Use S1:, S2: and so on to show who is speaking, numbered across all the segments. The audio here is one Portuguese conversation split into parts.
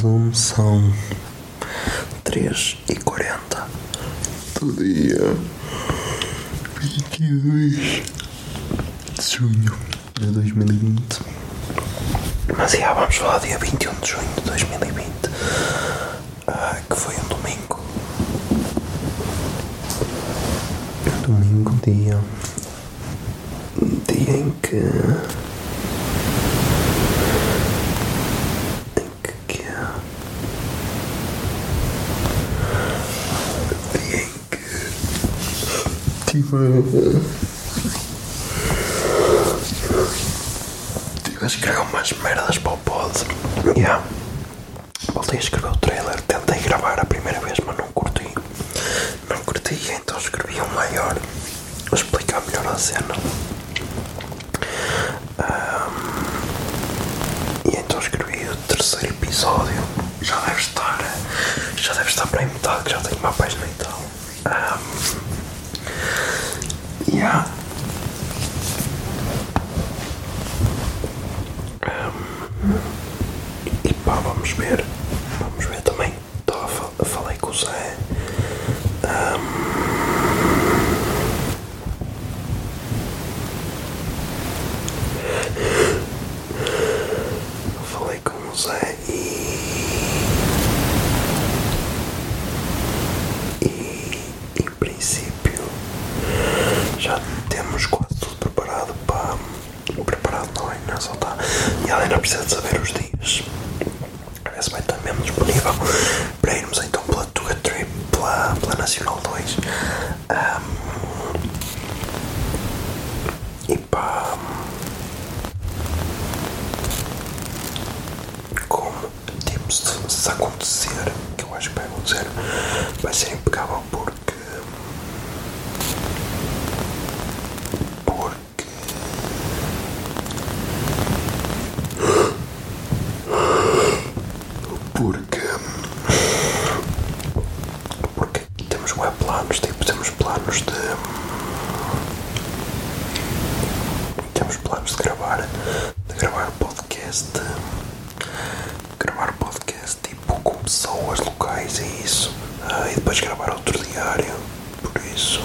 S1: Zoom, são 3 e 40 do dia 22 de junho de 2020. Mas já vamos falar dia 21 de junho de 2020, ah, que foi um domingo. Domingo, dia. Dia em que. em que. que é? Dia em que. Tive. Tive a escrever umas merdas para o pod. Yeah. Voltei a escrever o trailer, tentei gravar a primeira vez, mas não curti. Não curti, então escrevi um maior. Vou explicar melhor a cena. E então escrevi o terceiro episódio. Já deve estar. Já deve estar para aí metade, já tenho uma página yeah. Ver se vai estar mesmo disponível para irmos então pela Tuga Trip, pela, pela Nacional 2. Ahm, e pá. como tipo se, se acontecer que eu acho que vai acontecer vai ser impecável porque porque porque porque temos web planos tipo temos planos de temos planos de gravar de gravar podcast gravar podcast tipo com pessoas locais e isso. Ah, e depois gravar outro diário por isso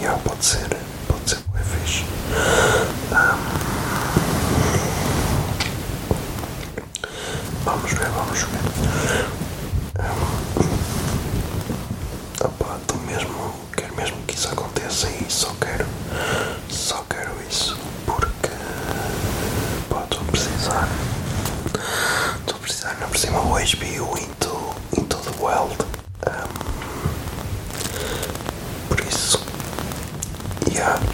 S1: yeah, pode ser pode ser bem fixe. Vamos ver vamos ver Opa, tô mesmo, quero mesmo que isso aconteça e só quero, só quero isso porque pá, estou a precisar, estou a precisar, ainda por cima o HBO Into, into the Wild, um, por isso, yeah.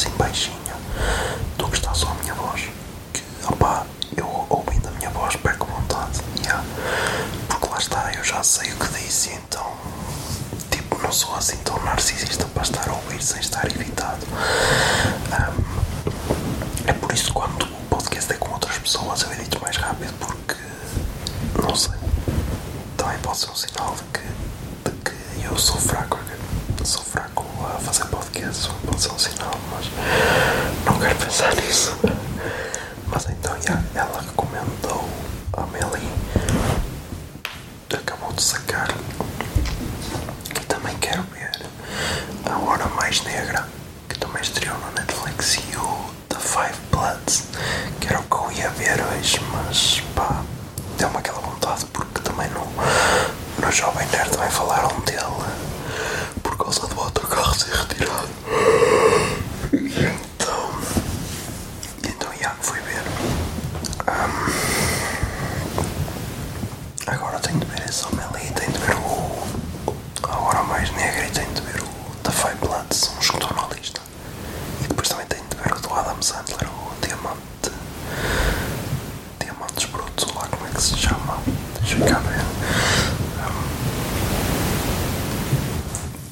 S1: assim baixinho do que está só a minha voz. Que opá, eu ouvindo a minha voz perco vontade. Yeah. Porque lá está, eu já sei o que disse, então tipo não sou assim tão narcisista para estar a ouvir sem estar evitado. Um, é por isso que quando o podcast é com outras pessoas eu edito mais rápido porque não sei. Também pode ser um sinal de que, de que eu sou fraco Podcasts, pode ser um sinal, mas não quero pensar nisso. Mas então, já, ela recomendou a Meli. Acabou de sacar. E também quero ver A Hora Mais Negra, que também estreou no Netflix, e o The Five Bloods, que era o que eu ia ver hoje, mas pá, deu-me aquela vontade porque também no, no Jovem Nerd também falaram dele por causa do autocarro ser retirado. Então, então já fui ver. Ahm, agora tenho de ver esse homem ali, tenho de ver o, a hora mais negra e tenho de ver o The Five Bloods, são os que estão na lista. E depois também tenho de Adam Sandler, o Diamante. Diamantes Brutos, ou lá como é que se chama. Deixa eu cá ver.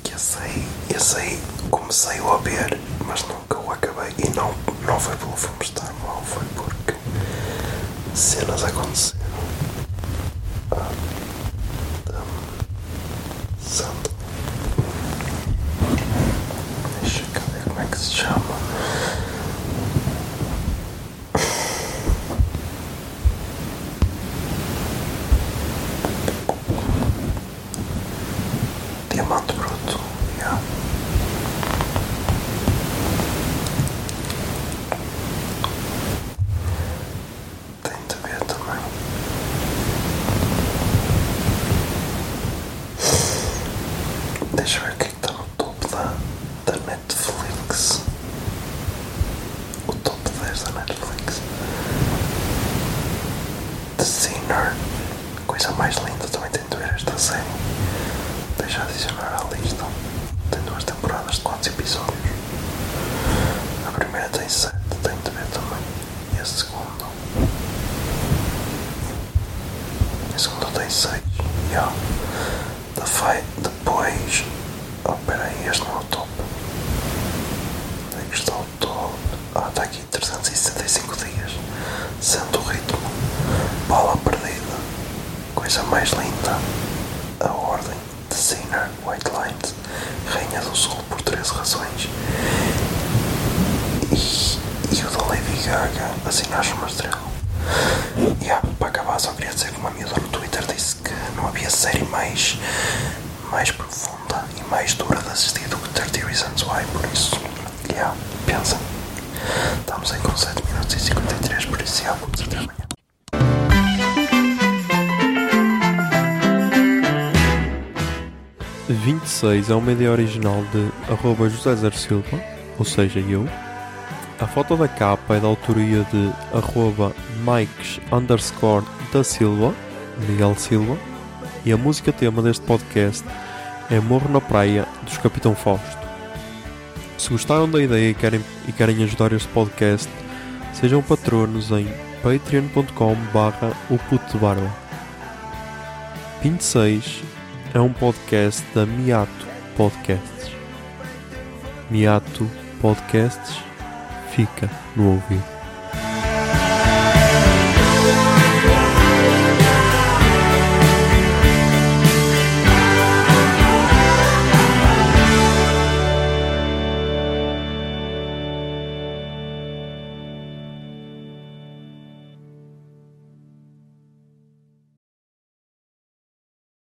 S1: que esse aí, esse aí comecei a ver, mas nunca o acabei. E não, não foi pelo filme estar mal, foi porque cenas aconteceram. Um, santo. Deixa eu ver como é que se chama. 37 tem de ver também. E a segunda. A segunda tem 6. Yeah. Depois. Oh, peraí, este não é o top. este é o top? Ah, está aqui 365 dias. Sendo o ritmo. Bola perdida. Coisa mais linda. A ordem de Sinner White Lines. Rainha do Sul por 13 razões. Gaga. Assinaste uma estrela. Yeah, para acabar, só queria dizer que uma miúda no Twitter disse que não havia série mais, mais profunda e mais dura de assistir do que 30 Reasons Why, por isso, yeah, pensa. Estamos aí com 7 minutos e 53, por isso, yeah, vamos até amanhã.
S2: 26 é uma ideia original de arroba José Zer Silva, ou seja, eu. A foto da capa é da autoria de arroba Mikes underscore da Silva, Miguel Silva, e a música tema deste podcast é Morro na Praia dos Capitão Fausto. Se gostaram da ideia e querem, e querem ajudar este podcast, sejam patronos em patreon.com barra o puto de barba. 26 é um podcast da Miato Podcasts. Miato Podcasts fica no ouvido.